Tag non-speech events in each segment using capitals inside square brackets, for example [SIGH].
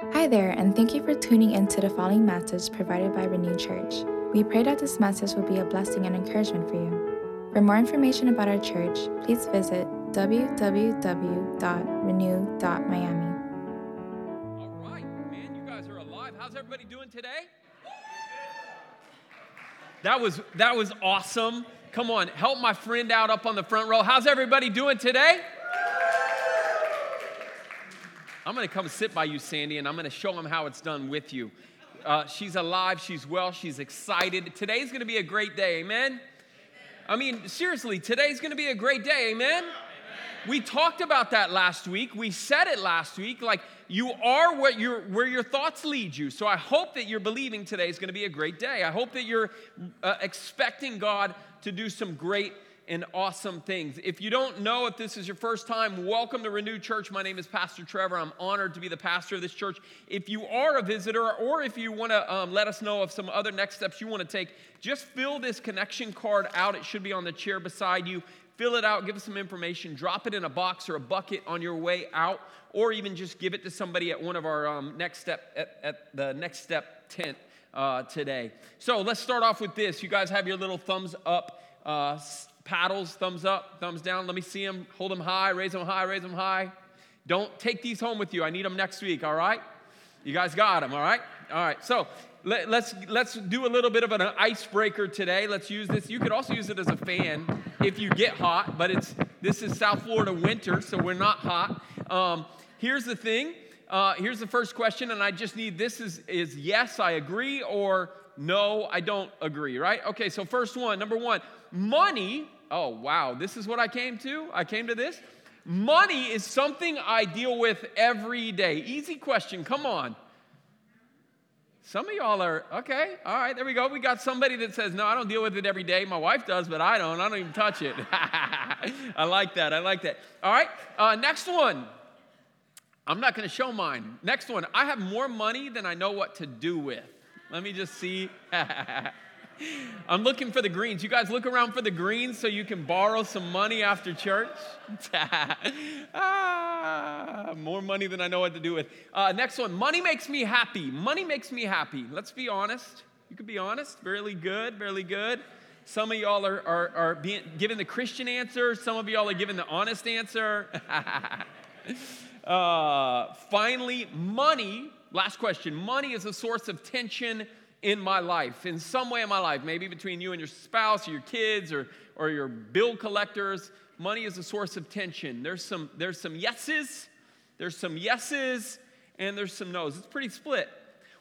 Hi there, and thank you for tuning in to the following message provided by Renew Church. We pray that this message will be a blessing and encouragement for you. For more information about our church, please visit www.renew.miami. All right, man, you guys are alive. How's everybody doing today? That was that was awesome. Come on, help my friend out up on the front row. How's everybody doing today? I'm going to come sit by you, Sandy, and I'm going to show them how it's done with you. Uh, she's alive, she's well, she's excited. Today's going to be a great day, amen? I mean, seriously, today's going to be a great day, amen? We talked about that last week. We said it last week. Like, you are what your, where your thoughts lead you. So I hope that you're believing today is going to be a great day. I hope that you're uh, expecting God to do some great and awesome things. If you don't know if this is your first time, welcome to Renew Church. My name is Pastor Trevor. I'm honored to be the pastor of this church. If you are a visitor or if you want to um, let us know of some other next steps you want to take, just fill this connection card out. It should be on the chair beside you. Fill it out, give us some information, drop it in a box or a bucket on your way out, or even just give it to somebody at one of our um, next step at, at the next step tent uh, today. So let's start off with this. You guys have your little thumbs up uh, paddles, thumbs up, thumbs down. Let me see them. Hold them high, raise them high, raise them high. Don't take these home with you. I need them next week, all right? You guys got them, all right? All right. So let, let's let's do a little bit of an icebreaker today. Let's use this. You could also use it as a fan if you get hot, but it's this is South Florida winter, so we're not hot. Um, here's the thing. Uh, here's the first question, and I just need this is is yes, I agree, or no, I don't agree. Right? Okay. So first one, number one, money oh, wow, this is what I came to? I came to this? Money is something I deal with every day. Easy question, come on. Some of y'all are, okay, all right, there we go. We got somebody that says, no, I don't deal with it every day. My wife does, but I don't. I don't even touch it. [LAUGHS] I like that. I like that. All right, uh, next one. I'm not going to show mine. Next one. I have more money than I know what to do with. Let me just see. [LAUGHS] I'm looking for the greens. You guys look around for the greens so you can borrow some money after church. [LAUGHS] ah, more money than I know what to do with. Uh, next one money makes me happy. Money makes me happy. Let's be honest. You can be honest. Barely good, barely good. Some of y'all are, are, are being, giving the Christian answer, some of y'all are giving the honest answer. [LAUGHS] uh, finally, money, last question money is a source of tension in my life, in some way in my life, maybe between you and your spouse or your kids or, or your bill collectors, money is a source of tension. There's some, there's some yeses, there's some yeses, and there's some no's. It's pretty split.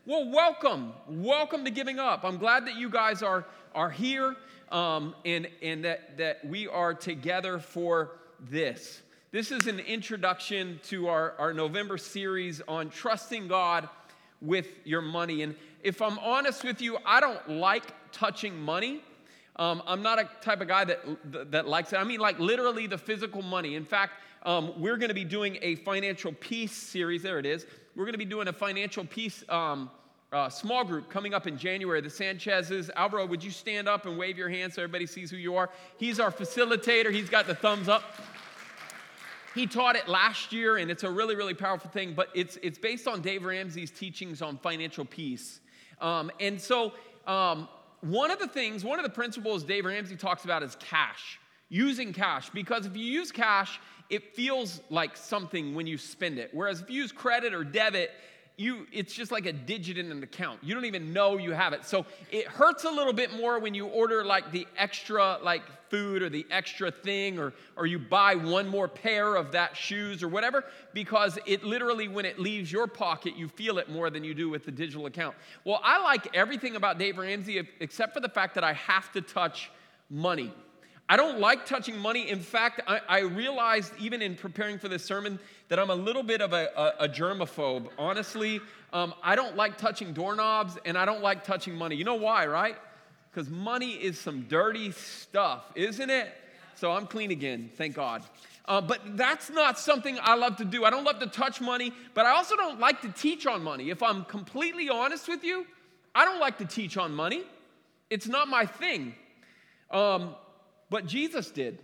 Well, welcome. Welcome to Giving Up. I'm glad that you guys are, are here um, and, and that, that we are together for this. This is an introduction to our, our November series on trusting God with your money. And if I'm honest with you, I don't like touching money. Um, I'm not a type of guy that, that likes it. I mean, like literally the physical money. In fact, um, we're going to be doing a financial peace series. There it is. We're going to be doing a financial peace um, uh, small group coming up in January. The Sanchez's. Alvaro, would you stand up and wave your hand so everybody sees who you are? He's our facilitator. He's got the thumbs up. He taught it last year, and it's a really, really powerful thing, but it's, it's based on Dave Ramsey's teachings on financial peace. Um, and so, um, one of the things, one of the principles Dave Ramsey talks about is cash, using cash. Because if you use cash, it feels like something when you spend it. Whereas if you use credit or debit, you it's just like a digit in an account. You don't even know you have it. So it hurts a little bit more when you order like the extra like food or the extra thing or or you buy one more pair of that shoes or whatever because it literally when it leaves your pocket you feel it more than you do with the digital account. Well i like everything about Dave Ramsey except for the fact that i have to touch money. I don't like touching money. In fact, I, I, realized even in preparing for this sermon that I'm a little bit of a, a, a germaphobe. Honestly, um, I don't like touching doorknobs and I don't like touching money. You know why, right? Because money is some dirty stuff, isn't it? So I'm clean again, thank God. Uh, but that's not something I love to do. I don't love to touch money, but I also don't like to teach on money. If I'm completely honest with you, I don't like to teach on money. It's not my thing. Um, but Jesus did.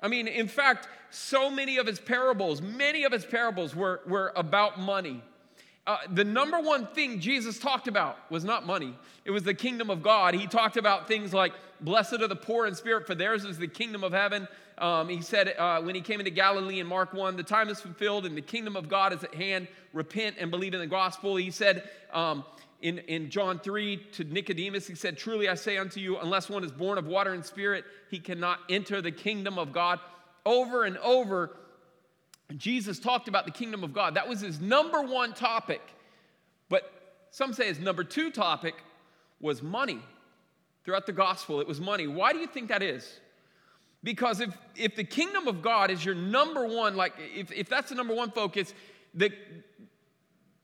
I mean, in fact, so many of his parables, many of his parables were, were about money. uh, the number one thing Jesus talked about was not money, it was the kingdom of God. He talked about things like, Blessed are the poor in spirit, for theirs is the kingdom of heaven. Um, he said uh, when he came into Galilee in Mark 1, the time is fulfilled and the kingdom of God is at hand. Repent and believe in the gospel. He said um, in, in John 3 to Nicodemus, he said, Truly I say unto you, unless one is born of water and spirit, he cannot enter the kingdom of God. Over and over, Jesus talked about the kingdom of God. That was his number one topic. But some say his number two topic was money. Throughout the gospel, it was money. Why do you think that is? Because if, if the kingdom of God is your number one, like if, if that's the number one focus, the,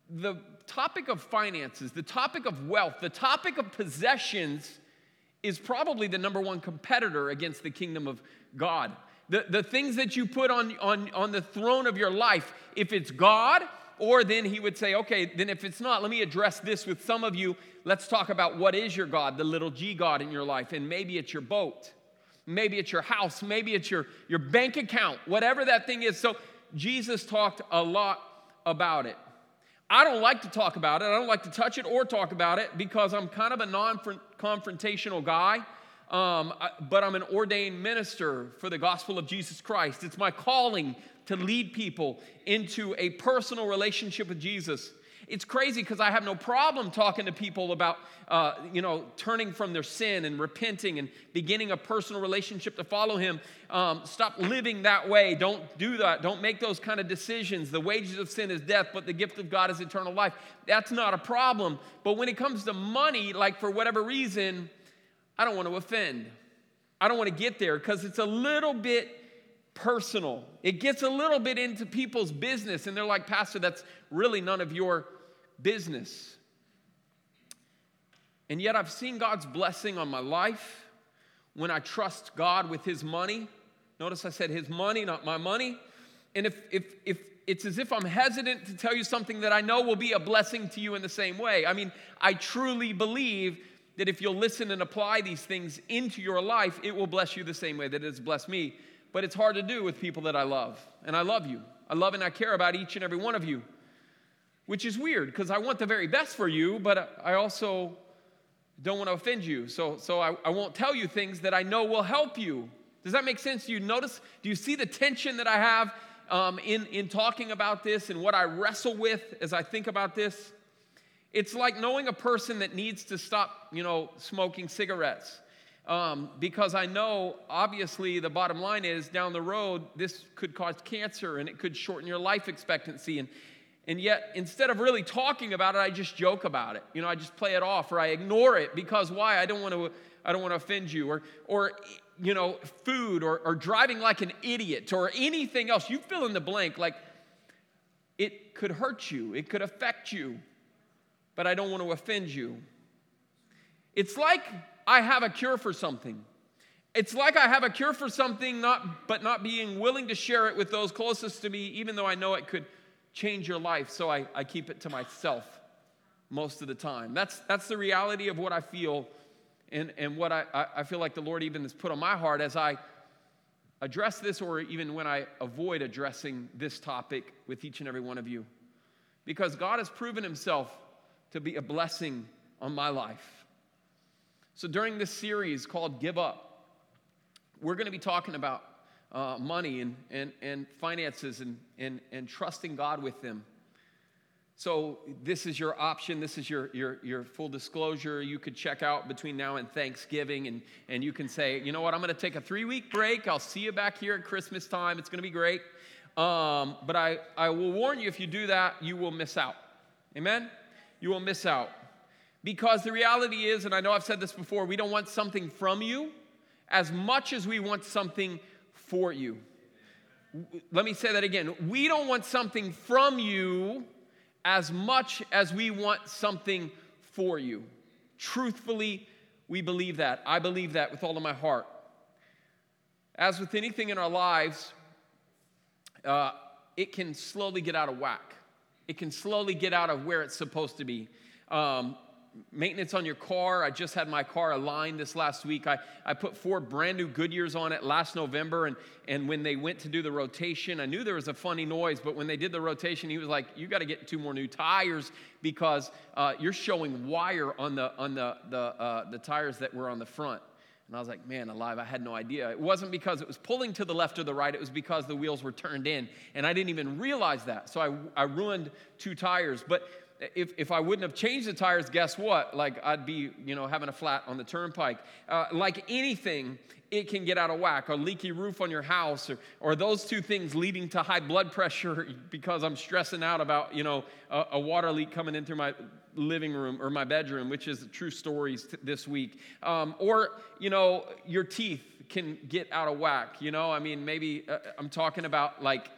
the topic of finances, the topic of wealth, the topic of possessions is probably the number one competitor against the kingdom of God the, the things that you put on, on, on the throne of your life, if it's God, or then he would say, okay, then if it's not, let me address this with some of you. Let's talk about what is your God, the little g God in your life. And maybe it's your boat, maybe it's your house, maybe it's your, your bank account, whatever that thing is. So Jesus talked a lot about it. I don't like to talk about it. I don't like to touch it or talk about it because I'm kind of a non confrontational guy um, but I'm an ordained minister for the gospel of Jesus Christ. It's my calling to lead people into a personal relationship with Jesus. It's crazy because I have no problem talking to people about, uh, you know, turning from their sin and repenting and beginning a personal relationship to follow Him. Um, stop living that way. Don't do that. Don't make those kind of decisions. The wages of sin is death, but the gift of God is eternal life. That's not a problem. But when it comes to money, like for whatever reason, I don't want to offend. I don't want to get there because it's a little bit personal. It gets a little bit into people's business, and they're like, Pastor, that's really none of your business. And yet, I've seen God's blessing on my life when I trust God with His money. Notice I said His money, not my money. And if, if, if it's as if I'm hesitant to tell you something that I know will be a blessing to you in the same way. I mean, I truly believe that if you'll listen and apply these things into your life, it will bless you the same way that it has blessed me. But it's hard to do with people that I love. And I love you. I love and I care about each and every one of you, which is weird because I want the very best for you, but I also don't want to offend you. So, so I, I won't tell you things that I know will help you. Does that make sense? Do you notice? Do you see the tension that I have um, in, in talking about this and what I wrestle with as I think about this? It's like knowing a person that needs to stop, you know, smoking cigarettes. Um, because I know, obviously, the bottom line is down the road, this could cause cancer and it could shorten your life expectancy. And, and yet, instead of really talking about it, I just joke about it. You know, I just play it off or I ignore it because why? I don't want to, I don't want to offend you. Or, or you know, food or, or driving like an idiot or anything else. You fill in the blank. Like, it could hurt you, it could affect you but I don't want to offend you. It's like I have a cure for something. It's like I have a cure for something, not, but not being willing to share it with those closest to me, even though I know it could change your life. So I, I keep it to myself most of the time. That's, that's the reality of what I feel and, and what I, I feel like the Lord even has put on my heart as I address this, or even when I avoid addressing this topic with each and every one of you. Because God has proven Himself to be a blessing on my life. So, during this series called Give Up, we're going to be talking about uh, money and, and, and finances and, and, and trusting God with them. So, this is your option. This is your, your, your full disclosure. You could check out between now and Thanksgiving, and, and you can say, you know what, I'm going to take a three week break. I'll see you back here at Christmas time. It's going to be great. Um, but I, I will warn you if you do that, you will miss out. Amen? you will miss out. Because the reality is, and I know I've said this before, we don't want something from you as much as we want something for you. Let me say that again. We don't want something from you as much as we want something for you. Truthfully, we believe that. I believe that with all of my heart. As with anything in our lives, uh, it can slowly get out of whack it can slowly get out of where it's supposed to be. Um, maintenance on your car. I just had my car aligned this last week. I, I put four brand new Goodyears on it last November, and, and when they went to do the rotation, I knew there was a funny noise, but when they did the rotation, he was like, You got to get two more new tires because uh, you're showing wire on the, on the, the, uh, the tires that were on the front. And I was like, man, alive, I had no idea. It wasn't because it was pulling to the left or the right, it was because the wheels were turned in. And I didn't even realize that. So I, I ruined two tires. But if, if I wouldn't have changed the tires, guess what? Like I'd be, you know, having a flat on the turnpike. Uh, like anything, it can get out of whack. A leaky roof on your house, or, or those two things leading to high blood pressure [LAUGHS] because I'm stressing out about, you know, a, a water leak coming in through my living room or my bedroom, which is true stories t- this week. Um, or, you know, your teeth can get out of whack. You know, I mean, maybe uh, I'm talking about like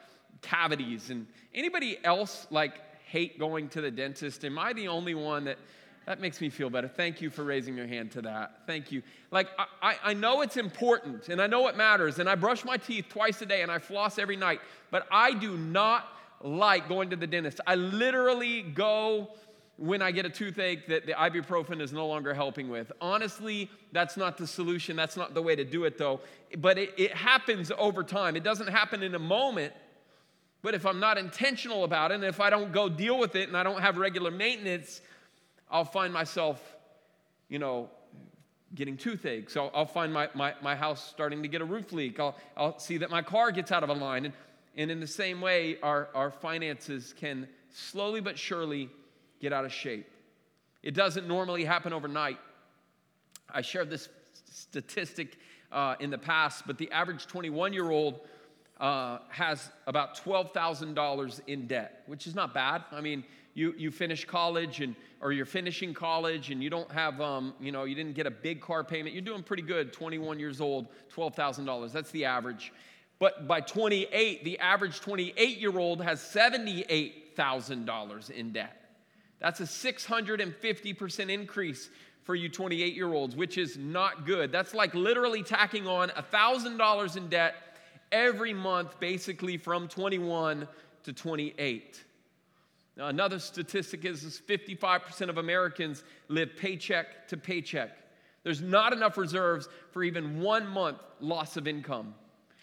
cavities and anybody else like hate going to the dentist? Am I the only one that that makes me feel better? Thank you for raising your hand to that. Thank you. Like, I, I know it's important and I know it matters, and I brush my teeth twice a day and I floss every night, but I do not like going to the dentist. I literally go when I get a toothache that the ibuprofen is no longer helping with. Honestly, that's not the solution. That's not the way to do it, though. But it, it happens over time. It doesn't happen in a moment. But if I'm not intentional about it, and if I don't go deal with it and I don't have regular maintenance, I'll find myself, you know, getting toothache. So I'll find my, my, my house starting to get a roof leak. I'll, I'll see that my car gets out of line. And, and in the same way, our, our finances can slowly but surely get out of shape. It doesn't normally happen overnight. I shared this statistic uh, in the past, but the average 21 year old uh, has about $12,000 in debt, which is not bad. I mean, you, you finish college and or you're finishing college and you don't have um, you know you didn't get a big car payment. You're doing pretty good 21 years old $12000 that's the average. But by 28 the average 28 year old has $78000 in debt. That's a 650% increase for you 28 year olds which is not good. That's like literally tacking on $1000 in debt every month, basically from 21 to 28. Now, another statistic is, is 55% of Americans live paycheck to paycheck. There's not enough reserves for even one month loss of income.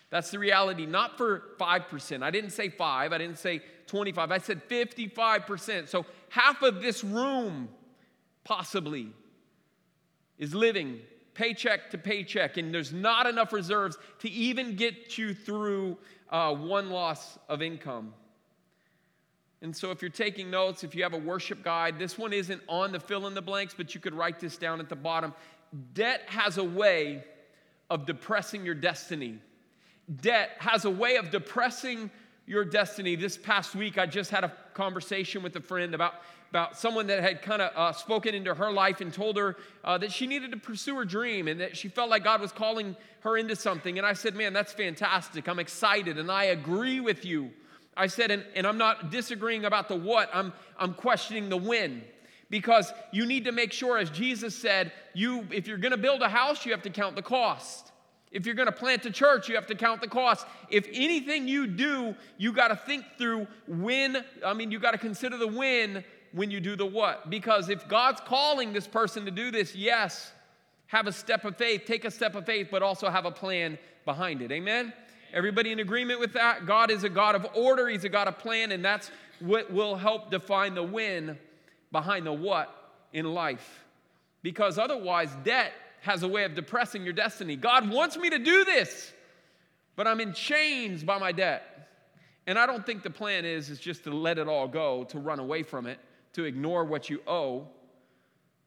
That's the reality, not for 5%. I didn't say 5, I didn't say 25, I said 55%. So half of this room possibly is living paycheck to paycheck, and there's not enough reserves to even get you through uh, one loss of income. And so, if you're taking notes, if you have a worship guide, this one isn't on the fill in the blanks, but you could write this down at the bottom. Debt has a way of depressing your destiny. Debt has a way of depressing your destiny. This past week, I just had a conversation with a friend about about someone that had kind of uh, spoken into her life and told her uh, that she needed to pursue her dream and that she felt like God was calling her into something. And I said, Man, that's fantastic. I'm excited and I agree with you. I said, and, and I'm not disagreeing about the what, I'm, I'm questioning the when. Because you need to make sure, as Jesus said, you, if you're gonna build a house, you have to count the cost. If you're gonna plant a church, you have to count the cost. If anything you do, you gotta think through when, I mean, you gotta consider the when when you do the what. Because if God's calling this person to do this, yes, have a step of faith, take a step of faith, but also have a plan behind it. Amen? Everybody in agreement with that? God is a God of order, He's a God of plan, and that's what will help define the when behind the what in life. Because otherwise, debt has a way of depressing your destiny. God wants me to do this, but I'm in chains by my debt. And I don't think the plan is, is just to let it all go, to run away from it to ignore what you owe,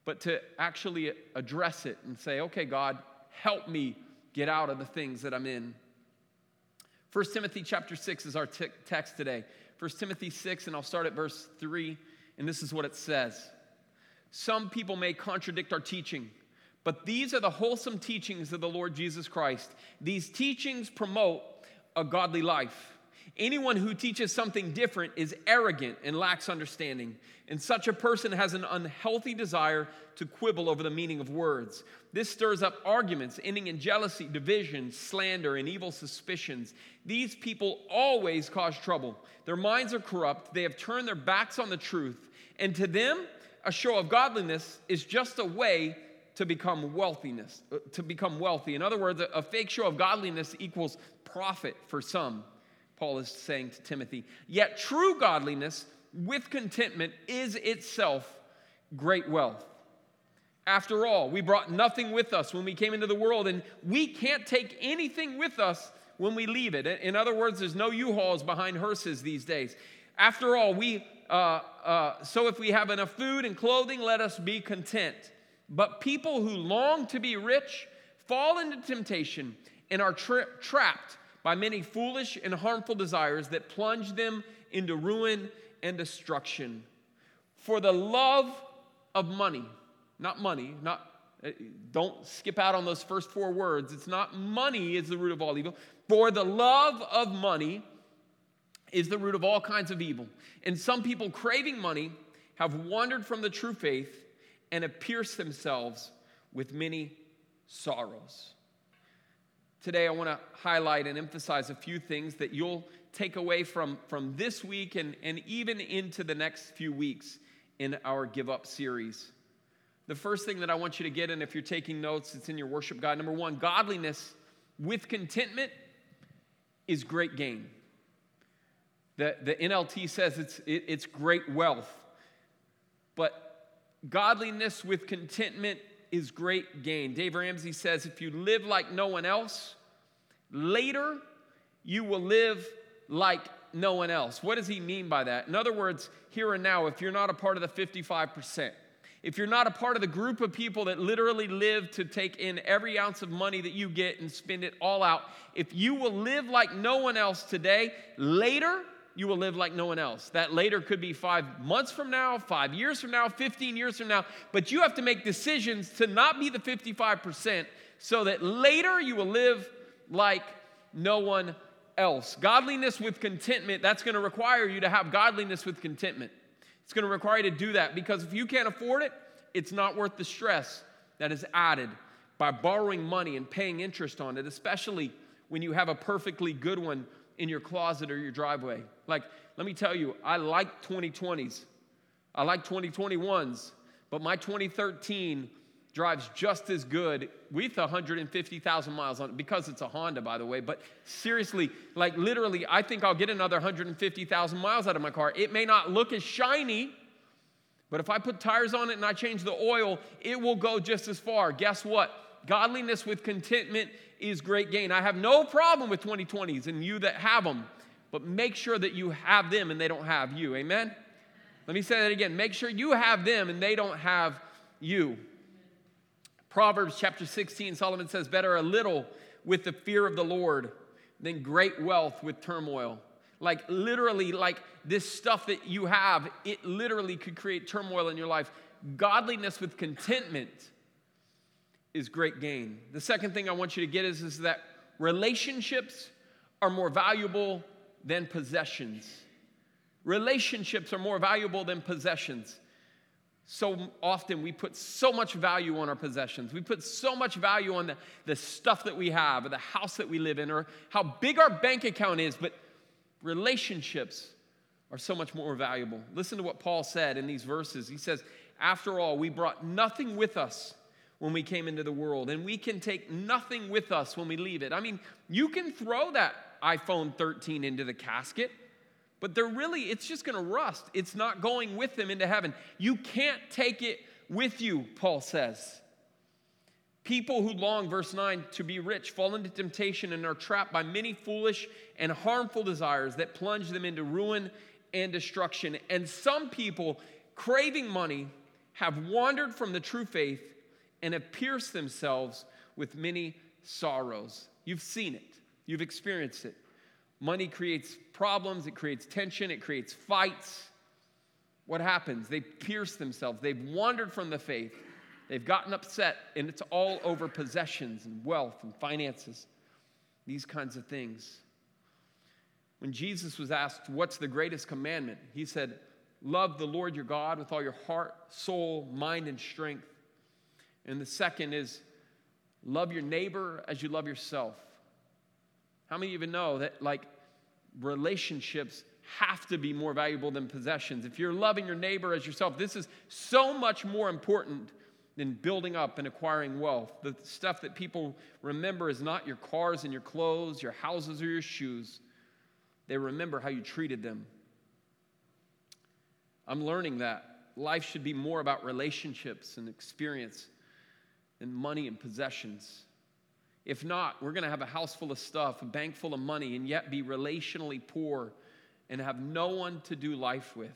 but to actually address it and say, okay, God, help me get out of the things that I'm in. 1 Timothy chapter 6 is our t- text today. 1 Timothy 6, and I'll start at verse 3, and this is what it says. Some people may contradict our teaching, but these are the wholesome teachings of the Lord Jesus Christ. These teachings promote a godly life. Anyone who teaches something different is arrogant and lacks understanding. And such a person has an unhealthy desire to quibble over the meaning of words. This stirs up arguments, ending in jealousy, division, slander, and evil suspicions. These people always cause trouble. Their minds are corrupt. They have turned their backs on the truth. And to them, a show of godliness is just a way to become wealthiness, uh, to become wealthy. In other words, a, a fake show of godliness equals profit for some. Paul is saying to Timothy. Yet true godliness with contentment is itself great wealth. After all, we brought nothing with us when we came into the world, and we can't take anything with us when we leave it. In other words, there's no U-Hauls behind hearses these days. After all, we uh, uh, so if we have enough food and clothing, let us be content. But people who long to be rich fall into temptation and are tra- trapped by many foolish and harmful desires that plunge them into ruin and destruction. For the love of money, not money, not uh, don't skip out on those first four words. It's not money is the root of all evil. For the love of money is the root of all kinds of evil. And some people craving money have wandered from the true faith and have pierced themselves with many sorrows. Today, I want to highlight and emphasize a few things that you'll take away from, from this week and, and even into the next few weeks in our Give Up series. The first thing that I want you to get, and if you're taking notes, it's in your worship guide. Number one, godliness with contentment is great gain. The, the NLT says it's, it, it's great wealth. But godliness with contentment is great gain. Dave Ramsey says if you live like no one else, later you will live like no one else. What does he mean by that? In other words, here and now, if you're not a part of the 55%, if you're not a part of the group of people that literally live to take in every ounce of money that you get and spend it all out, if you will live like no one else today, later you will live like no one else. That later could be five months from now, five years from now, 15 years from now, but you have to make decisions to not be the 55% so that later you will live like no one else. Godliness with contentment, that's going to require you to have godliness with contentment. It's going to require you to do that because if you can't afford it, it's not worth the stress that is added by borrowing money and paying interest on it, especially when you have a perfectly good one in your closet or your driveway. Like, let me tell you, I like 2020s. I like 2021s, but my 2013 drives just as good with 150,000 miles on it because it's a Honda, by the way. But seriously, like literally, I think I'll get another 150,000 miles out of my car. It may not look as shiny, but if I put tires on it and I change the oil, it will go just as far. Guess what? Godliness with contentment is great gain. I have no problem with 2020s and you that have them, but make sure that you have them and they don't have you. Amen? Let me say that again. Make sure you have them and they don't have you. Proverbs chapter 16, Solomon says, Better a little with the fear of the Lord than great wealth with turmoil. Like, literally, like this stuff that you have, it literally could create turmoil in your life. Godliness with contentment is great gain. The second thing I want you to get is, is that relationships are more valuable than possessions. Relationships are more valuable than possessions. So often we put so much value on our possessions. We put so much value on the, the stuff that we have, or the house that we live in, or how big our bank account is, but relationships are so much more valuable. Listen to what Paul said in these verses. He says, After all, we brought nothing with us when we came into the world, and we can take nothing with us when we leave it. I mean, you can throw that iPhone 13 into the casket, but they're really, it's just gonna rust. It's not going with them into heaven. You can't take it with you, Paul says. People who long, verse 9, to be rich fall into temptation and are trapped by many foolish and harmful desires that plunge them into ruin and destruction. And some people, craving money, have wandered from the true faith and have pierced themselves with many sorrows. You've seen it, you've experienced it. Money creates problems, it creates tension, it creates fights. What happens? They pierce themselves, they've wandered from the faith, they've gotten upset, and it's all over possessions and wealth and finances, these kinds of things. When Jesus was asked, What's the greatest commandment? He said, Love the Lord your God with all your heart, soul, mind, and strength. And the second is love your neighbor as you love yourself. How many even know that, like, relationships have to be more valuable than possessions. If you're loving your neighbor as yourself, this is so much more important than building up and acquiring wealth. The stuff that people remember is not your cars and your clothes, your houses or your shoes. They remember how you treated them. I'm learning that life should be more about relationships and experience than money and possessions. If not, we're going to have a house full of stuff, a bank full of money, and yet be relationally poor and have no one to do life with.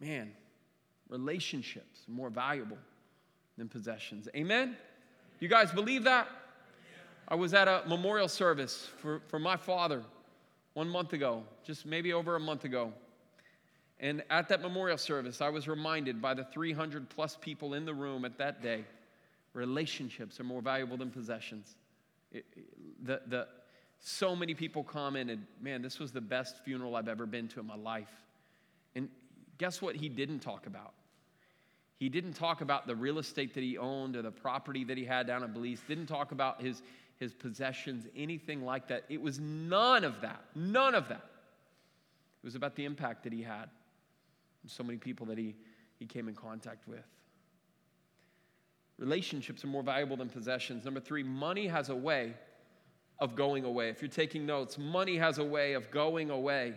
Man, relationships are more valuable than possessions. Amen? You guys believe that? I was at a memorial service for, for my father one month ago, just maybe over a month ago. And at that memorial service, I was reminded by the 300 plus people in the room at that day relationships are more valuable than possessions. It, the, the, so many people commented, man, this was the best funeral I've ever been to in my life. And guess what he didn't talk about? He didn't talk about the real estate that he owned or the property that he had down in Belize, didn't talk about his, his possessions, anything like that. It was none of that. None of that. It was about the impact that he had so many people that he, he came in contact with. Relationships are more valuable than possessions. Number three, money has a way of going away. If you're taking notes, money has a way of going away.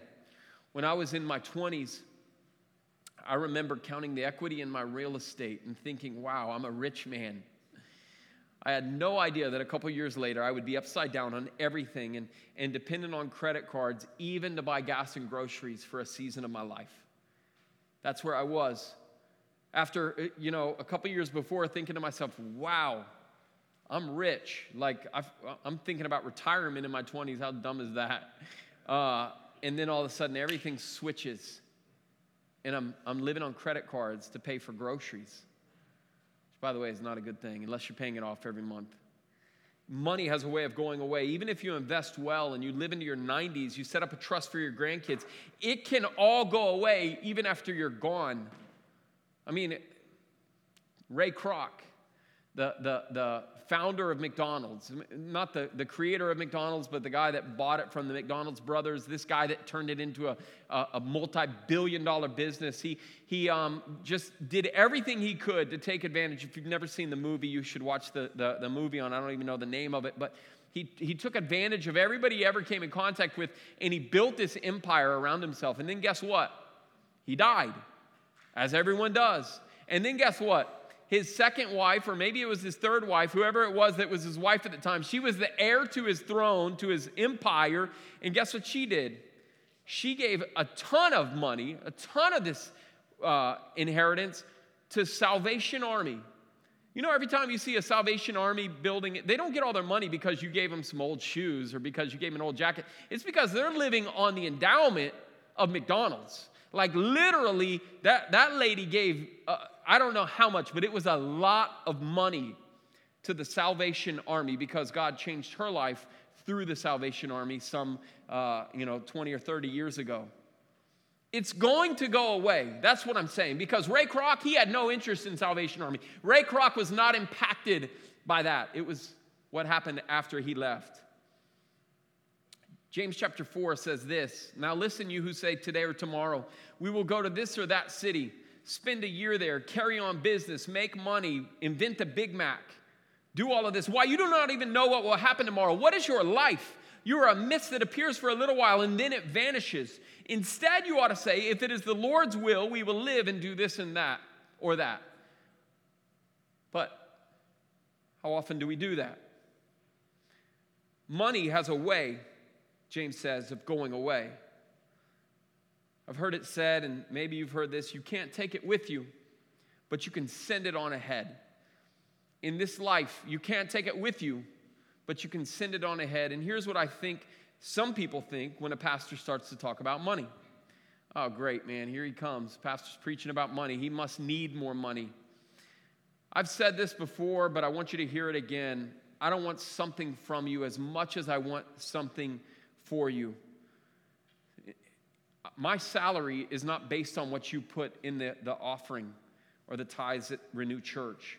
When I was in my 20s, I remember counting the equity in my real estate and thinking, wow, I'm a rich man. I had no idea that a couple years later I would be upside down on everything and, and dependent on credit cards, even to buy gas and groceries for a season of my life. That's where I was. After, uh, you know, a couple years before, thinking to myself, wow, I'm rich. Like, i am thinking about retirement in my 20s. How dumb is that? Uh, and then all of a sudden, everything switches and I'm, I'm living on credit cards to pay for groceries, which, by the way, is not a good thing unless you're paying it off every month. Money has a way of going away. Even if you invest well and you live into your 90s, you set up a trust for your grandkids, it can all go away even after you're gone. I mean, Ray Kroc, the, the, the founder of McDonald's, not the, the creator of McDonald's, but the guy that bought it from the McDonald's brothers, this guy that turned it into a, a, a multi billion dollar business. He, he um, just did everything he could to take advantage. If you've never seen the movie, you should watch the, the, the movie on, I don't even know the name of it, but he, he took advantage of everybody he ever came in contact with and he built this empire around himself. And then guess what? He died, as everyone does. And then guess what? His second wife, or maybe it was his third wife, whoever it was that was his wife at the time, she was the heir to his throne, to his empire. And guess what she did? She gave a ton of money, a ton of this uh, inheritance to Salvation Army. You know, every time you see a Salvation Army building, they don't get all their money because you gave them some old shoes or because you gave them an old jacket. It's because they're living on the endowment of McDonald's. Like literally, that, that lady gave, uh, I don't know how much, but it was a lot of money to the Salvation Army because God changed her life through the Salvation Army some, uh, you know, 20 or 30 years ago. It's going to go away. That's what I'm saying. Because Ray Kroc, he had no interest in Salvation Army. Ray Kroc was not impacted by that. It was what happened after he left. James chapter 4 says this Now listen, you who say today or tomorrow, we will go to this or that city, spend a year there, carry on business, make money, invent the Big Mac, do all of this. Why? You do not even know what will happen tomorrow. What is your life? You are a mist that appears for a little while and then it vanishes. Instead, you ought to say, if it is the Lord's will, we will live and do this and that or that. But how often do we do that? Money has a way James says, of going away. I've heard it said, and maybe you've heard this you can't take it with you, but you can send it on ahead. In this life, you can't take it with you, but you can send it on ahead. And here's what I think some people think when a pastor starts to talk about money. Oh, great, man, here he comes. Pastor's preaching about money. He must need more money. I've said this before, but I want you to hear it again. I don't want something from you as much as I want something for you. My salary is not based on what you put in the, the offering or the tithes at Renew Church.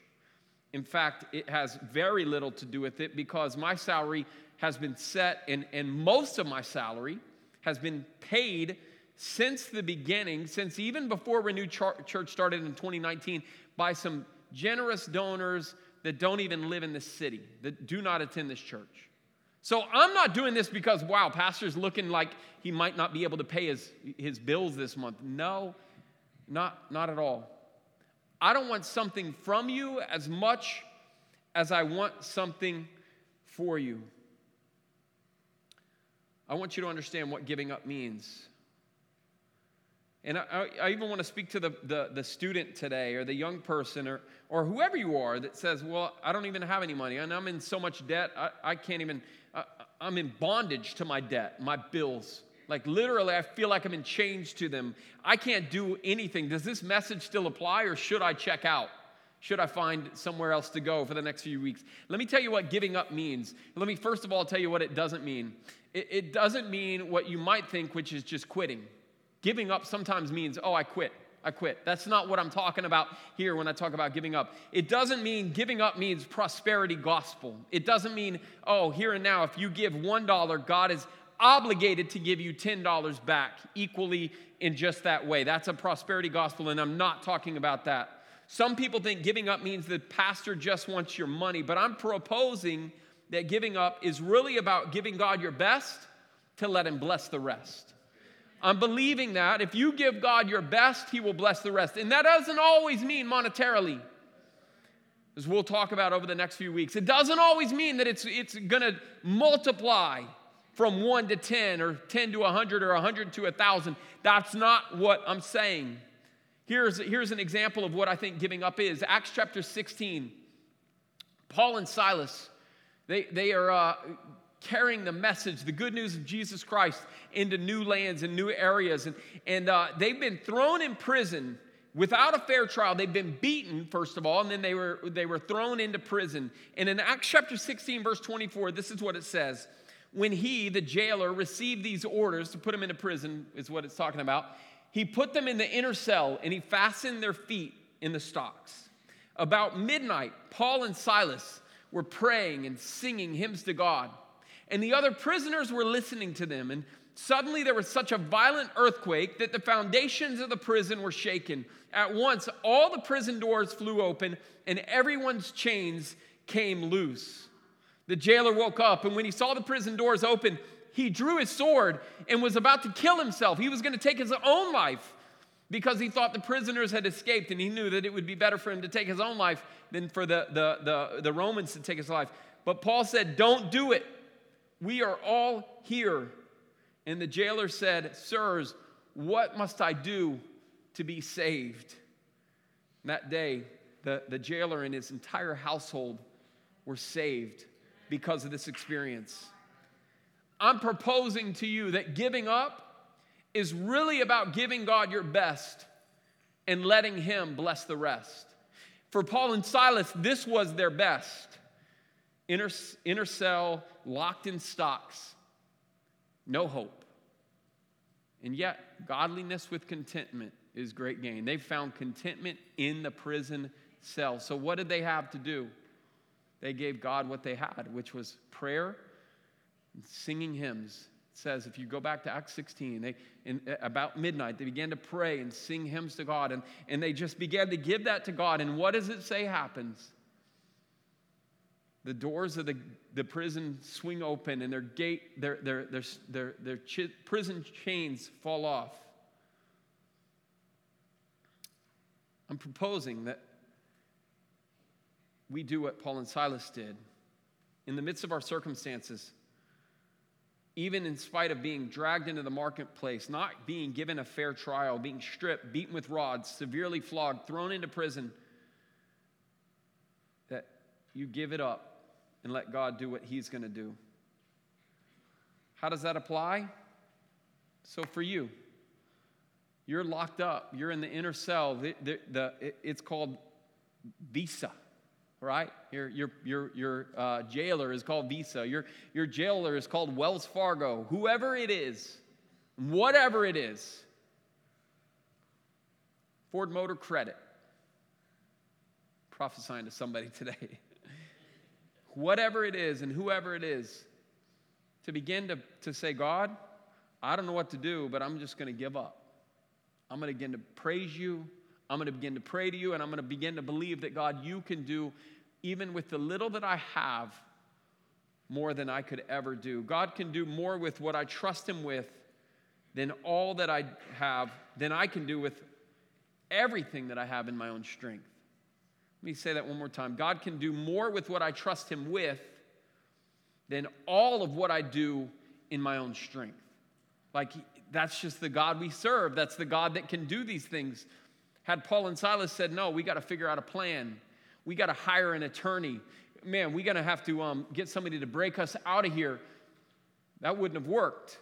In fact, it has very little to do with it because my salary has been set, and, and most of my salary has been paid since the beginning, since even before Renewed Church started in 2019, by some generous donors that don't even live in this city, that do not attend this church. So I'm not doing this because, wow, pastor's looking like he might not be able to pay his, his bills this month. No, not, not at all. I don't want something from you as much as I want something for you. I want you to understand what giving up means. And I, I, even want to speak to the, the, the, student today or the young person or, or whoever you are that says, Well, I don't even have any money and I'm in so much debt, I, I can't even, I'm in bondage to my debt, my bills. Like literally, I feel like I'm in chains to them. I can't do anything. Does this message still apply or should I check out? Should I find somewhere else to go for the next few weeks? Let me tell you what giving up means. Let me first of all tell you what it doesn't mean. It, it doesn't mean what you might think, which is just quitting. Giving up sometimes means, oh, I quit. I quit. That's not what I'm talking about here when I talk about giving up. It doesn't mean giving up means prosperity gospel. It doesn't mean, oh, here and now, if you give $1, God is obligated to give you $10 back equally in just that way. That's a prosperity gospel, and I'm not talking about that. Some people think giving up means the pastor just wants your money, but I'm proposing that giving up is really about giving God your best to let Him bless the rest. I'm believing that if you give God your best, He will bless the rest. And that doesn't always mean monetarily, as we'll talk about over the next few weeks. It doesn't always mean that it's, it's going to multiply from 1 to 10 or 10 to 100 or 100 to 1,000. That's not what I'm saying. Here's, here's an example of what I think giving up is Acts chapter 16. Paul and Silas, they, they are uh, carrying the message, the good news of Jesus Christ, into new lands and new areas. And, and uh, they've been thrown in prison without a fair trial. They've been beaten, first of all, and then they were, they were thrown into prison. And in Acts chapter 16, verse 24, this is what it says. When he, the jailer, received these orders to put him into prison, is what it's talking about, he put them in the inner cell and he fastened their feet in the stocks. About midnight, Paul and Silas were praying and singing hymns to God and the other prisoners were listening to them. And suddenly there was such a violent earthquake that the foundations of the prison were shaken. At once, all the prison doors flew open, and everyone's chains came loose. The jailer woke up, and when he saw the prison doors open, he drew his sword and was about to kill himself. He was going to take his own life because he thought the prisoners had escaped, and he knew that it would be better for him to take his own life than for the, the, the, the Romans to take his life. But Paul said, Don't do it. We are all here. And the jailer said, Sirs, what must I do to be saved? And that day, the, the jailer and his entire household were saved because of this experience. I'm proposing to you that giving up is really about giving God your best and letting Him bless the rest. For Paul and Silas, this was their best. Inner, inner cell, locked in stocks, no hope. And yet, godliness with contentment is great gain. They found contentment in the prison cell. So, what did they have to do? They gave God what they had, which was prayer and singing hymns. It says, if you go back to Acts 16, they, in, about midnight, they began to pray and sing hymns to God, and, and they just began to give that to God. And what does it say happens? The doors of the, the prison swing open and their gate, their, their, their, their, their prison chains fall off. I'm proposing that we do what Paul and Silas did. In the midst of our circumstances, even in spite of being dragged into the marketplace, not being given a fair trial, being stripped, beaten with rods, severely flogged, thrown into prison, that you give it up and let God do what He's going to do. How does that apply? So, for you, you're locked up, you're in the inner cell. The, the, the, it's called Visa, right? Your, your, your, your uh, jailer is called Visa, your, your jailer is called Wells Fargo, whoever it is, whatever it is. Ford Motor Credit. Prophesying to somebody [LAUGHS] today whatever it is and whoever it is, to begin to, to say, God, I don't know what to do, but I'm just going to give up. I'm going to begin to praise you. I'm going to begin to pray to you, and I'm going to begin to believe that, God, you can do, even with the little that I have, more than I could ever do. God can do more with what I trust Him with than all that I have, than I can do with everything that I have in my own strength. Let me say that one more time. God can do more with what I trust Him with than all of what I do in my own strength. Like, that's just the God we serve. That's the God that can do these things. Had Paul and Silas said, No, we got to figure out a plan, we got to hire an attorney. Man, we got to have to um, get somebody to break us out of here. That wouldn't have worked.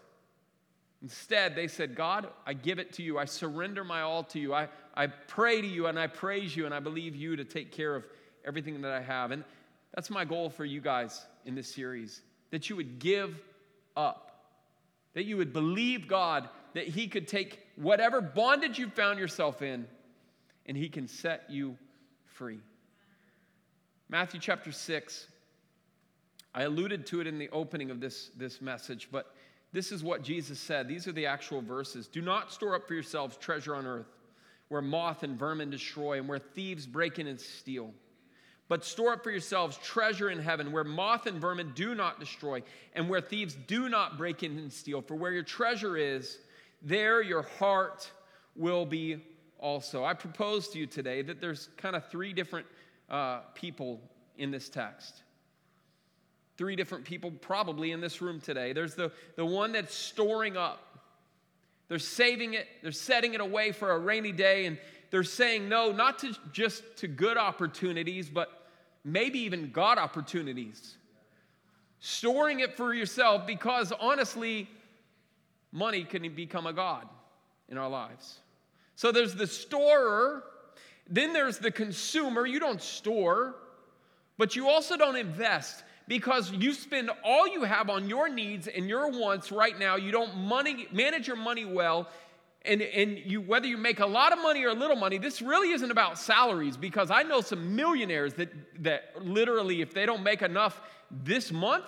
Instead, they said, God, I give it to you. I surrender my all to you. I, I pray to you and I praise you and I believe you to take care of everything that I have. And that's my goal for you guys in this series that you would give up, that you would believe God that He could take whatever bondage you found yourself in and He can set you free. Matthew chapter 6. I alluded to it in the opening of this, this message, but this is what Jesus said. These are the actual verses. Do not store up for yourselves treasure on earth, where moth and vermin destroy, and where thieves break in and steal. But store up for yourselves treasure in heaven, where moth and vermin do not destroy, and where thieves do not break in and steal. For where your treasure is, there your heart will be also. I propose to you today that there's kind of three different uh, people in this text three different people probably in this room today. There's the, the one that's storing up, they're saving it, they're setting it away for a rainy day, and they're saying no, not to just to good opportunities, but maybe even God opportunities. Storing it for yourself because honestly, money can become a God in our lives. So there's the storer, then there's the consumer. You don't store, but you also don't invest because you spend all you have on your needs and your wants right now. You don't money, manage your money well. And, and you, whether you make a lot of money or a little money, this really isn't about salaries because I know some millionaires that, that literally, if they don't make enough this month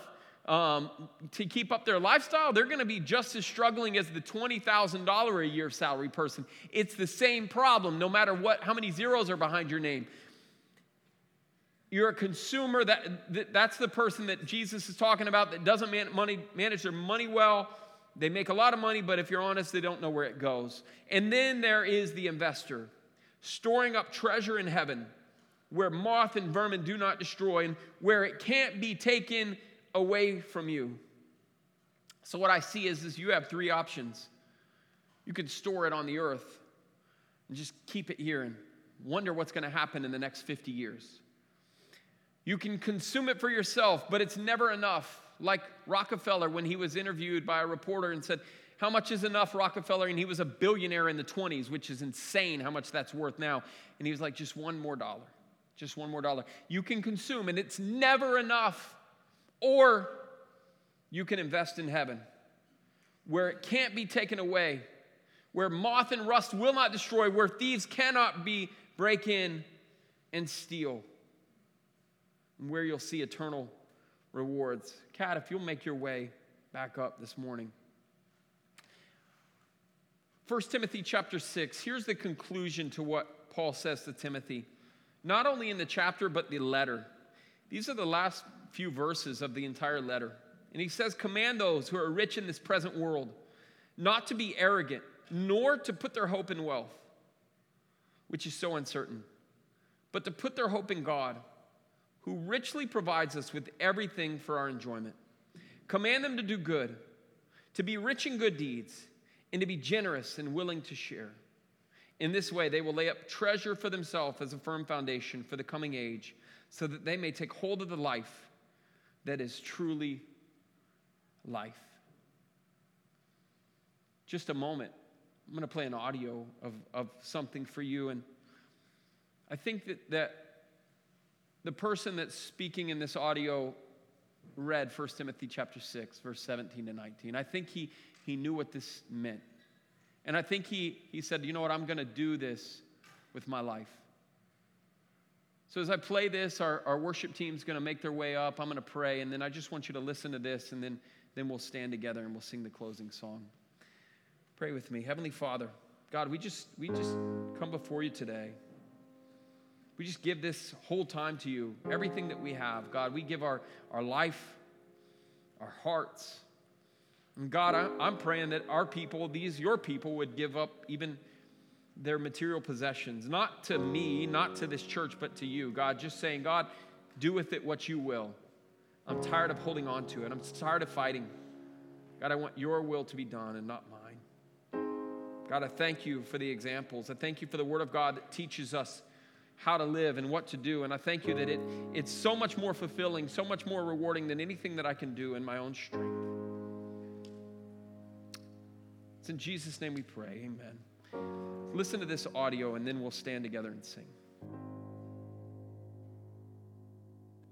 um, to keep up their lifestyle, they're going to be just as struggling as the $20,000 a year salary person. It's the same problem, no matter what, how many zeros are behind your name. You're a consumer. That, that, that's the person that Jesus is talking about that doesn't man, money, manage their money well. They make a lot of money, but if you're honest, they don't know where it goes. And then there is the investor, storing up treasure in heaven where moth and vermin do not destroy and where it can't be taken away from you. So, what I see is, is you have three options. You could store it on the earth and just keep it here and wonder what's going to happen in the next 50 years. You can consume it for yourself, but it's never enough. Like Rockefeller, when he was interviewed by a reporter and said, How much is enough, Rockefeller? And he was a billionaire in the 20s, which is insane how much that's worth now. And he was like, Just one more dollar. Just one more dollar. You can consume, and it's never enough. Or you can invest in heaven, where it can't be taken away, where moth and rust will not destroy, where thieves cannot be break in and steal and where you'll see eternal rewards. Kat, if you'll make your way back up this morning. 1 Timothy chapter 6, here's the conclusion to what Paul says to Timothy, not only in the chapter, but the letter. These are the last few verses of the entire letter. And he says, Command those who are rich in this present world not to be arrogant, nor to put their hope in wealth, which is so uncertain, but to put their hope in God who richly provides us with everything for our enjoyment. Command them to do good, to be rich in good deeds, and to be generous and willing to share. In this way, they will lay up treasure for themselves as a firm foundation for the coming age, so that they may take hold of the life that is truly life. Just a moment. I'm going to play an audio of, of something for you. And I think that, that the person that's speaking in this audio read 1 Timothy chapter 6, verse 17 to 19. I think he, he knew what this meant. And I think he, he said, you know what, I'm going to do this with my life. So as I play this, our, our worship team's going to make their way up. I'm going to pray, and then I just want you to listen to this, and then, then we'll stand together and we'll sing the closing song. Pray with me. Heavenly Father, God, we just we just come before you today. We just give this whole time to you, everything that we have. God, we give our, our life, our hearts. And God, I, I'm praying that our people, these your people, would give up even their material possessions, not to me, not to this church, but to you. God, just saying, God, do with it what you will. I'm tired of holding on to it. I'm tired of fighting. God, I want your will to be done and not mine. God, I thank you for the examples. I thank you for the word of God that teaches us how to live and what to do. And I thank you that it, it's so much more fulfilling, so much more rewarding than anything that I can do in my own strength. It's in Jesus' name we pray. Amen. Listen to this audio and then we'll stand together and sing.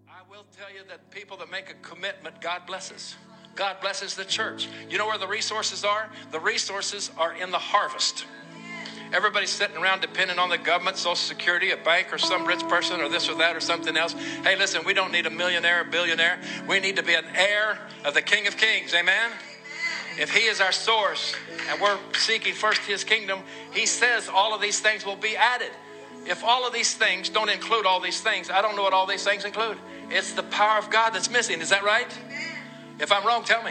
I will tell you that people that make a commitment, God blesses. God blesses the church. You know where the resources are? The resources are in the harvest. Everybody's sitting around depending on the government, Social Security, a bank, or some rich person, or this or that, or something else. Hey, listen, we don't need a millionaire, a billionaire. We need to be an heir of the King of Kings. Amen? If He is our source and we're seeking first His kingdom, He says all of these things will be added. If all of these things don't include all these things, I don't know what all these things include. It's the power of God that's missing. Is that right? If I'm wrong, tell me.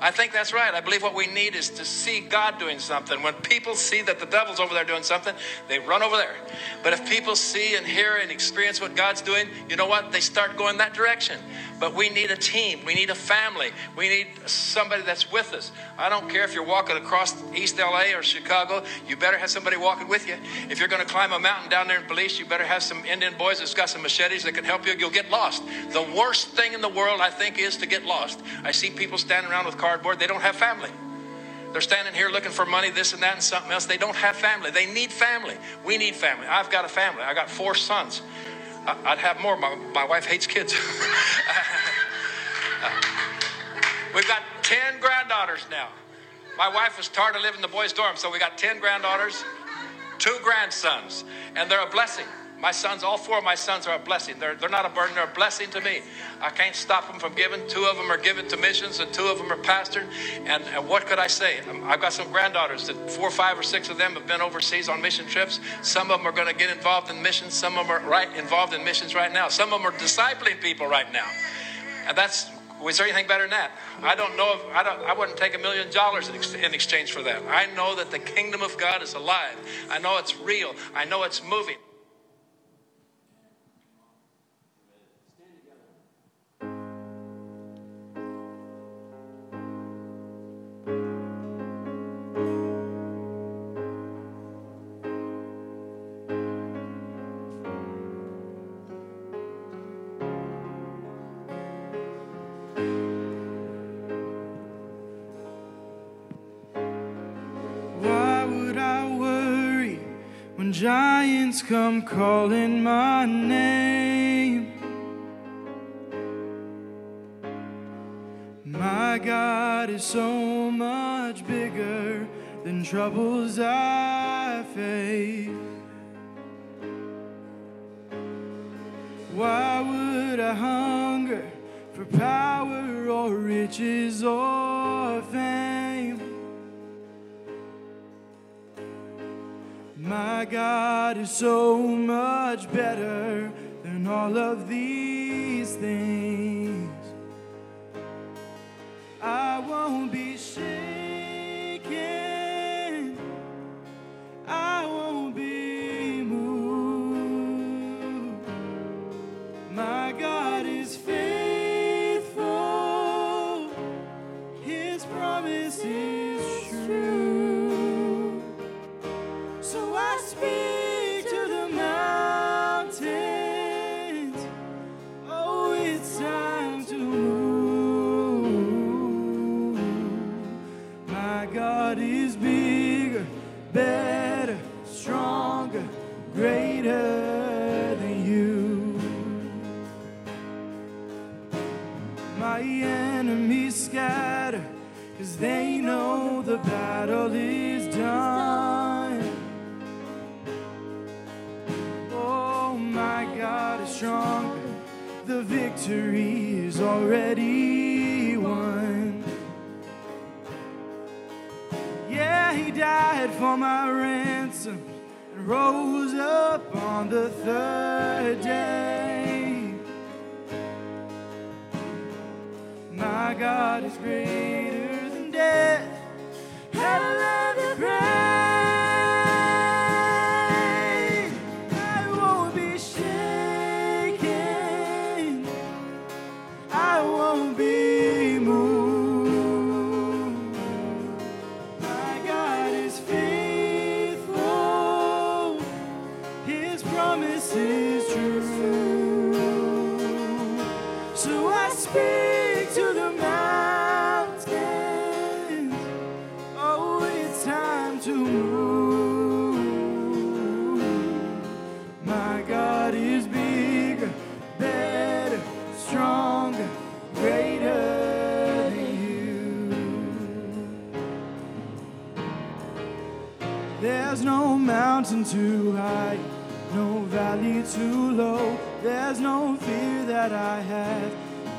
I think that's right. I believe what we need is to see God doing something. When people see that the devil's over there doing something, they run over there. But if people see and hear and experience what God's doing, you know what? They start going that direction. But we need a team. We need a family. We need somebody that's with us. I don't care if you're walking across East LA or Chicago, you better have somebody walking with you. If you're going to climb a mountain down there in Belize, you better have some Indian boys that's got some machetes that can help you. You'll get lost. The worst thing in the world, I think, is to get lost. I see people standing around with cardboard, they don't have family. They're standing here looking for money, this and that, and something else. They don't have family. They need family. We need family. I've got a family. I got four sons. I'd have more. My, my wife hates kids. [LAUGHS] Uh, we've got 10 granddaughters now. My wife was tired of living in the boys' dorm, so we got 10 granddaughters, two grandsons, and they're a blessing. My sons, all four of my sons are a blessing. They're, they're not a burden, they're a blessing to me. I can't stop them from giving. Two of them are given to missions, and two of them are pastored. And, and what could I say? Um, I've got some granddaughters that four, five, or six of them have been overseas on mission trips. Some of them are going to get involved in missions. Some of them are right involved in missions right now. Some of them are discipling people right now. And that's was there anything better than that? I don't know if I don't I wouldn't take a million dollars in exchange for that. I know that the kingdom of God is alive. I know it's real. I know it's moving. Giants come calling my name. My God is so much bigger than troubles I face. Why would I hunger for power or riches or fame? My God is so much better than all of these things. I won't be shaken. I won't victory is already won. Yeah, He died for my ransom and rose up on the third day. My God is greater than death. Had a love mountain too high, no valley too low. There's no fear that I have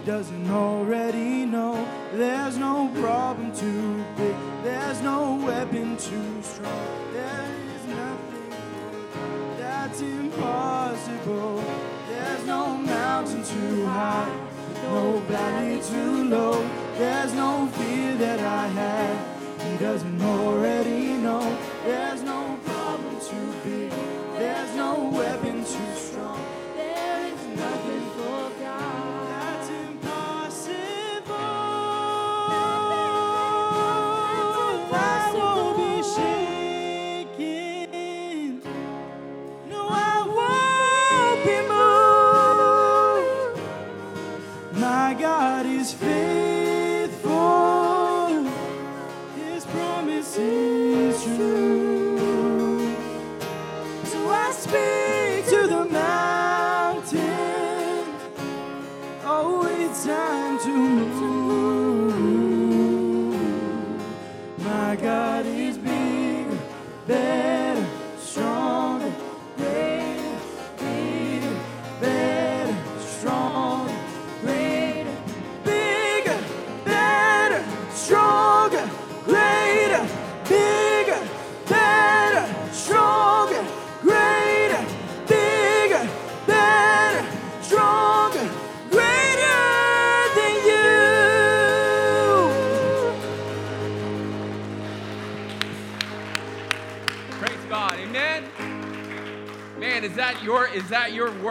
doesn't already know. There's no problem too big, there's no weapon too strong. There is nothing that's impossible. There's no mountain too high, no valley too low.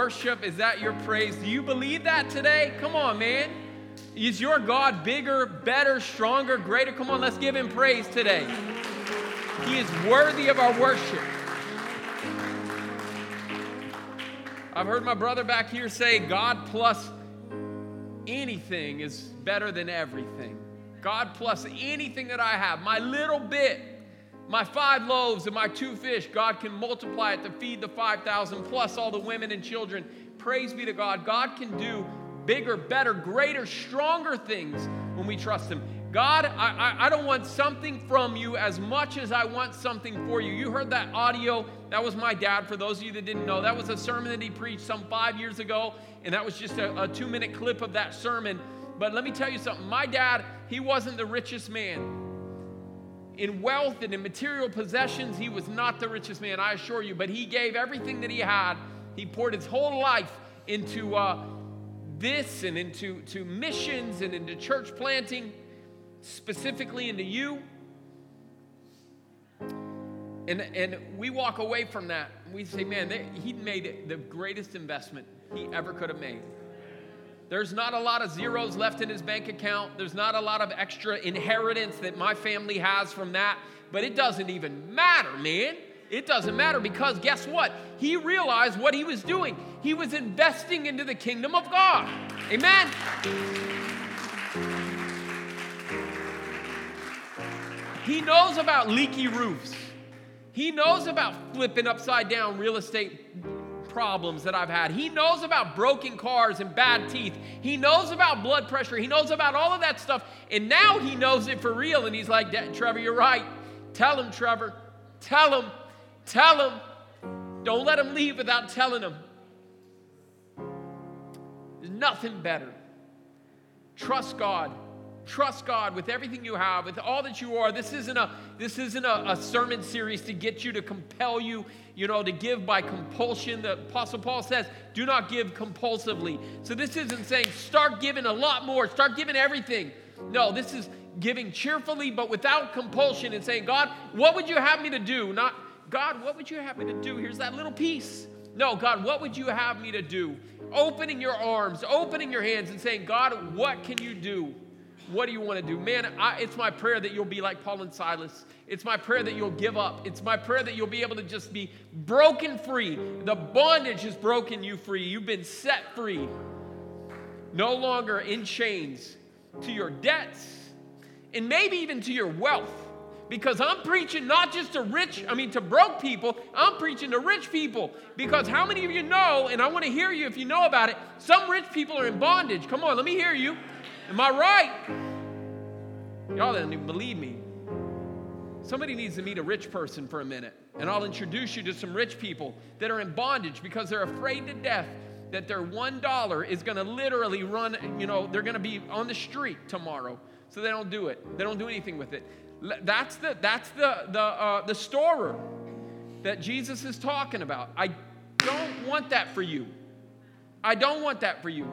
Worship? Is that your praise? Do you believe that today? Come on, man. Is your God bigger, better, stronger, greater? Come on, let's give him praise today. He is worthy of our worship. I've heard my brother back here say God plus anything is better than everything. God plus anything that I have, my little bit, my five loaves and my two fish, God can multiply it to feed the 5,000 plus all the women and children. Praise be to God. God can do bigger, better, greater, stronger things when we trust Him. God, I, I, don't want something from you as much as I want something for you. You heard that audio. That was my dad, for those of you that didn't know. That was a sermon that he preached some five years ago, and that was just a, a two minute clip of that sermon. But let me tell you something my dad, he wasn't the richest man in wealth and in material possessions, he was not the richest man, I assure you, but he gave everything that he had. He poured his whole life into uh, this and into to missions and into church planting, specifically into you. And, and we walk away from that. We say, man, they, he made the greatest investment he ever could have made. There's not a lot of zeros left in his bank account. There's not a lot of extra inheritance that my family has from that. But it doesn't even matter, man. It doesn't matter because guess what? He realized what he was doing. He was investing into the kingdom of God. Amen. He knows about leaky roofs. He knows about flipping upside down real estate problems that I've had. He knows about broken cars and bad teeth. He knows about blood pressure. He knows about all of that stuff. And now he knows it for real. And he's like, Trevor, you're right. Tell him, Trevor. Tell him. Tell him. Don't let him leave without telling him. There's nothing better. Trust God. Trust God with everything you have, with all that you are. This isn't a this isn't a, a, sermon series to get you to compel you, you know, to give by compulsion. The Apostle Paul says, "Do not give compulsively." So this isn't saying start giving a lot more, start giving everything. No, this is giving cheerfully but without compulsion and saying, "God, what would you have me to do?" Not, "God, what would you have me to do?" Here's that little piece. No, God, what would you have me to do? Opening your arms, opening your hands, and saying, God, what can you do? What do you want to do? Man, I, it's my prayer that you'll be like Paul and Silas. It's my prayer that you'll give up. It's my prayer that you'll be able to just be broken free. The bondage has broken you free. You've been set free. No longer in chains to your debts and maybe even to your wealth. Because I'm preaching not just to rich, I mean to broke people, I'm preaching to rich people. Because how many of you know, and I want to hear you if you know about it, some rich people are in bondage. Come on, let me hear you. Am I right? Y'all didn't even believe me. Somebody needs to meet a rich person for a minute, and I'll introduce you to some rich people that are in bondage because they're afraid to death that their one dollar is going to literally run, you know, they're going to be on the street tomorrow. So they don't do it. They don't do anything with it. That's the, that's the, the, uh, the storer that Jesus is talking about. I don't want that for you. I don't want that for you.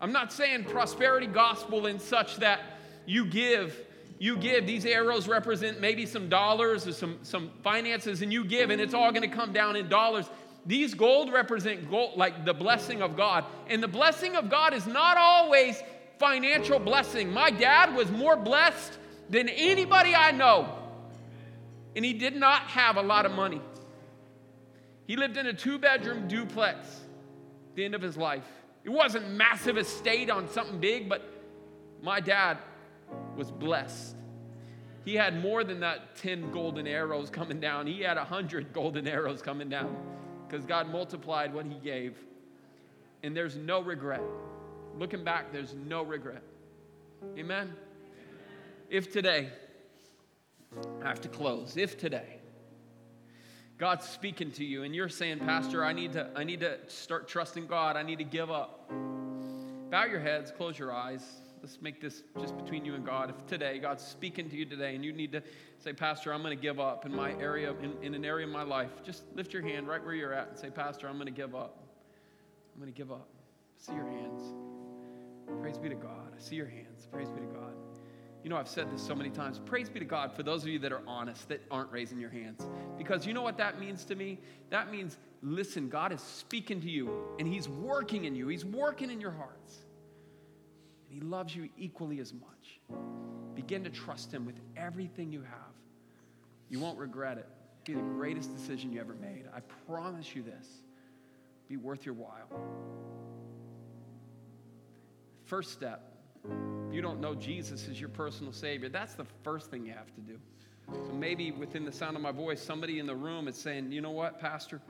I'm not saying prosperity gospel in such that you give, you give. These arrows represent maybe some dollars or some, some finances, and you give, and it's all going to come down in dollars. These gold represent gold, like the blessing of God. And the blessing of God is not always financial blessing. My dad was more blessed than anybody I know, and he did not have a lot of money. He lived in a two bedroom duplex the end of his life. It wasn't massive estate on something big, but my dad was blessed. He had more than that 10 golden arrows coming down. He had 100 golden arrows coming down because God multiplied what he gave. And there's no regret. Looking back, there's no regret. Amen? If today, I have to close. If today, God's speaking to you and you're saying, Pastor, I need to, I need to start trusting God. I need to give up. Bow your heads, close your eyes. Let's make this just between you and God. If today God's speaking to you today and you need to say, Pastor, I'm going to give up in my area, in, in an area of my life, just lift your hand right where you're at and say, Pastor, I'm going to give up. I'm going to give up. See your hands. Praise be to God. I see your hands. Praise be to God. You know, I've said this so many times. Praise be to God for those of you that are honest, that aren't raising your hands. Because you know what that means to me? That means, listen, God is speaking to you and He's working in you, He's working in your hearts. And He loves you equally as much. Begin to trust Him with everything you have. You won't regret it. Be the greatest decision you ever made. I promise you this. Be worth your while. First step if you don't know Jesus as your personal Savior, that's the first thing you have to do. So maybe within the sound of my voice, somebody in the room is saying, you know what, Pastor?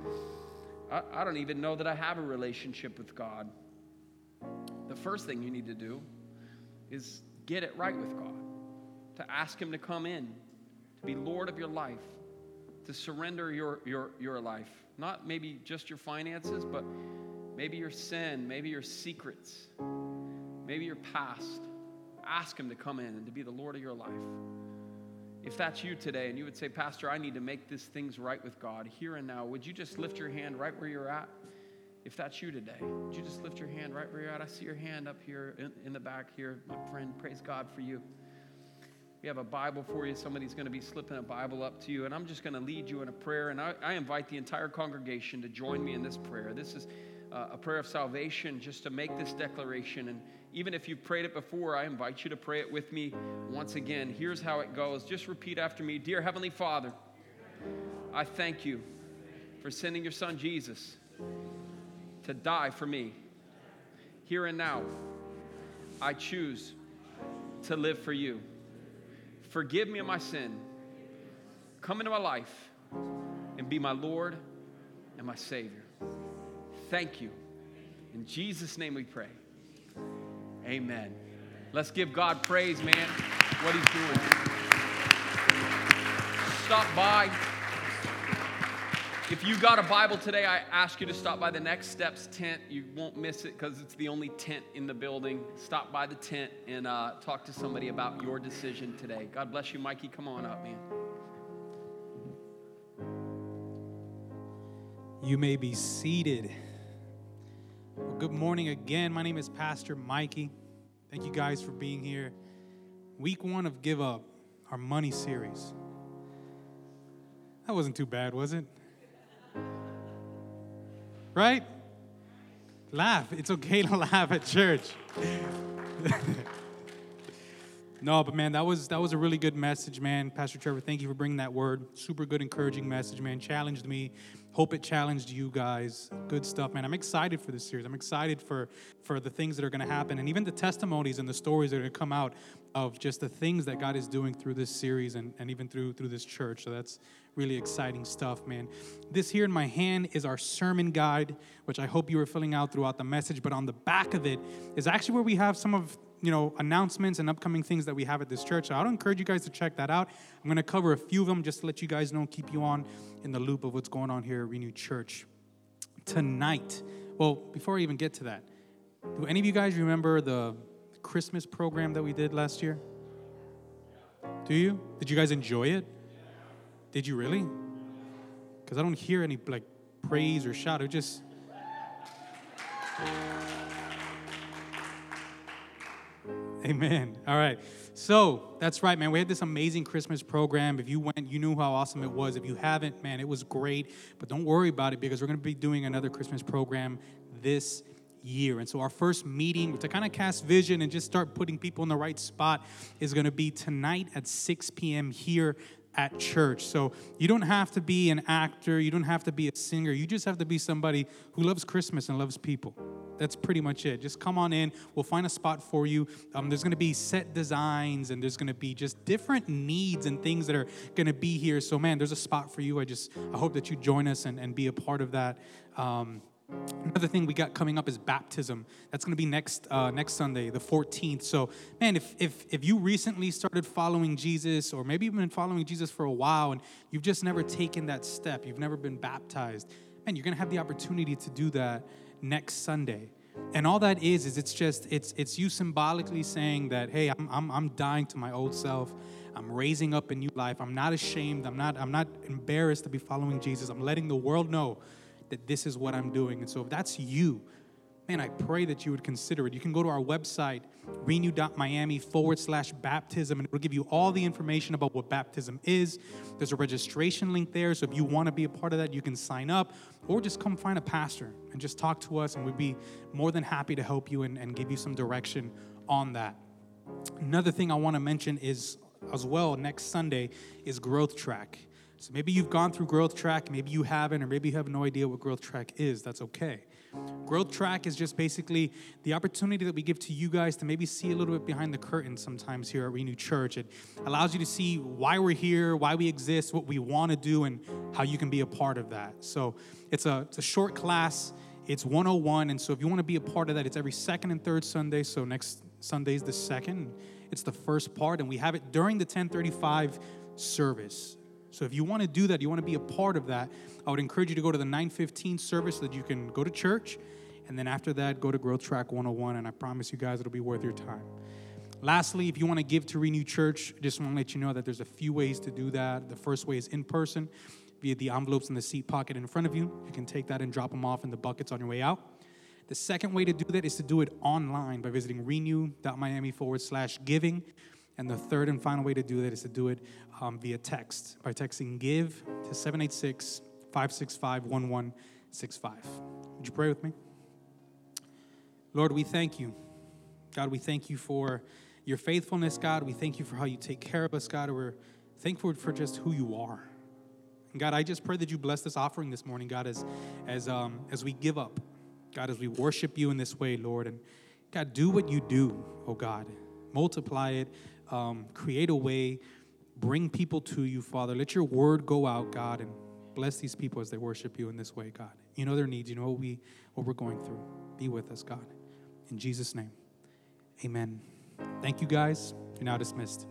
I, I don't even know that I have a relationship with God. The first thing you need to do is get it right with God, to ask Him to come in, to be Lord of your life, to surrender your, your, your life. Not maybe just your finances, but maybe your sin, maybe your secrets maybe your past. Ask Him to come in and to be the Lord of your life. If that's you today and you would say, Pastor, I need to make these things right with God here and now, would you just lift your hand right where you're at? If that's you today, would you just lift your hand right where you're at? I see your hand up here in, in the back here, my friend. Praise God for you. We have a Bible for you. Somebody's going to be slipping a Bible up to you, and I'm just going to lead you in a prayer. And I, I invite the entire congregation to join me in this prayer. This is uh, a prayer of salvation just to make this declaration. And even if you've prayed it before, I invite you to pray it with me once again. Here's how it goes. Just repeat after me Dear Heavenly Father, I thank you for sending your son Jesus to die for me. Here and now, I choose to live for you. Forgive me of my sin. Come into my life and be my Lord and my Savior. Thank you. In Jesus' name we pray. Amen. Let's give God praise, man, what He's doing. Stop by. If you got a Bible today, I ask you to stop by the Next Steps tent. You won't miss it because it's the only tent in the building. Stop by the tent and uh, talk to somebody about your decision today. God bless you, Mikey. Come on up, man. You may be seated. Well, good morning again. My name is Pastor Mikey. Thank you guys for being here. Week one of Give Up, our money series. That wasn't too bad, was it? Right? Laugh. It's okay to [LAUGHS] laugh at church. [LAUGHS] no, but man, that was that was a really good message, man. Pastor Trevor, thank you for bringing that word. Super good, encouraging message, man. Challenged me. Hope it challenged you guys. Good stuff, man. I'm excited for this series. I'm excited for for the things that are going to happen, and even the testimonies and the stories that are going to come out of just the things that God is doing through this series and, and even through through this church. So that's really exciting stuff, man. This here in my hand is our sermon guide, which I hope you were filling out throughout the message. But on the back of it is actually where we have some of you know announcements and upcoming things that we have at this church. So I would encourage you guys to check that out. I'm going to cover a few of them just to let you guys know, keep you on in the loop of what's going on here at Renew Church tonight. Well, before I even get to that, do any of you guys remember the Christmas program that we did last year? Do you? Did you guys enjoy it? Did you really? Because I don't hear any like praise or shout. It just. [LAUGHS] Amen. All right. So that's right, man. We had this amazing Christmas program. If you went, you knew how awesome it was. If you haven't, man, it was great. But don't worry about it because we're going to be doing another Christmas program this year. And so our first meeting to kind of cast vision and just start putting people in the right spot is going to be tonight at 6 p.m. here at church. So you don't have to be an actor, you don't have to be a singer, you just have to be somebody who loves Christmas and loves people. That's pretty much it. Just come on in. We'll find a spot for you. Um, there's going to be set designs and there's going to be just different needs and things that are going to be here. So, man, there's a spot for you. I just I hope that you join us and, and be a part of that. Um, Another thing we got coming up is baptism. That's going to be next uh, next Sunday, the 14th. So, man, if, if if you recently started following Jesus, or maybe you've been following Jesus for a while, and you've just never taken that step, you've never been baptized, man, you're going to have the opportunity to do that next Sunday. And all that is is it's just it's it's you symbolically saying that, hey, I'm I'm, I'm dying to my old self. I'm raising up a new life. I'm not ashamed. I'm not I'm not embarrassed to be following Jesus. I'm letting the world know that this is what I'm doing. And so if that's you, man, I pray that you would consider it. You can go to our website, renew.miami forward slash baptism, and it will give you all the information about what baptism is. There's a registration link there. So if you want to be a part of that, you can sign up or just come find a pastor and just talk to us, and we'd be more than happy to help you and, and give you some direction on that. Another thing I want to mention is as well next Sunday is Growth Track. So maybe you've gone through Growth Track, maybe you haven't, or maybe you have no idea what Growth Track is. That's okay. Growth Track is just basically the opportunity that we give to you guys to maybe see a little bit behind the curtain sometimes here at Renew Church. It allows you to see why we're here, why we exist, what we want to do, and how you can be a part of that. So it's a, it's a short class, it's 101. And so if you want to be a part of that, it's every second and third Sunday. So next Sunday is the second, it's the first part, and we have it during the 1035 service. So if you want to do that, you want to be a part of that, I would encourage you to go to the 915 service so that you can go to church. And then after that, go to Growth Track 101. And I promise you guys it'll be worth your time. Lastly, if you want to give to Renew Church, I just want to let you know that there's a few ways to do that. The first way is in person via the envelopes in the seat pocket in front of you. You can take that and drop them off in the buckets on your way out. The second way to do that is to do it online by visiting renew.miami forward slash giving. And the third and final way to do that is to do it um, via text by texting GIVE to 786 565 1165. Would you pray with me? Lord, we thank you. God, we thank you for your faithfulness, God. We thank you for how you take care of us, God. We're thankful for just who you are. And God, I just pray that you bless this offering this morning, God, as, as, um, as we give up, God, as we worship you in this way, Lord. And God, do what you do, oh God. Multiply it, um, create a way, bring people to you, Father. Let your word go out, God, and bless these people as they worship you in this way, God. You know their needs, you know what, we, what we're going through. Be with us, God. In Jesus' name, amen. Thank you, guys. You're now dismissed.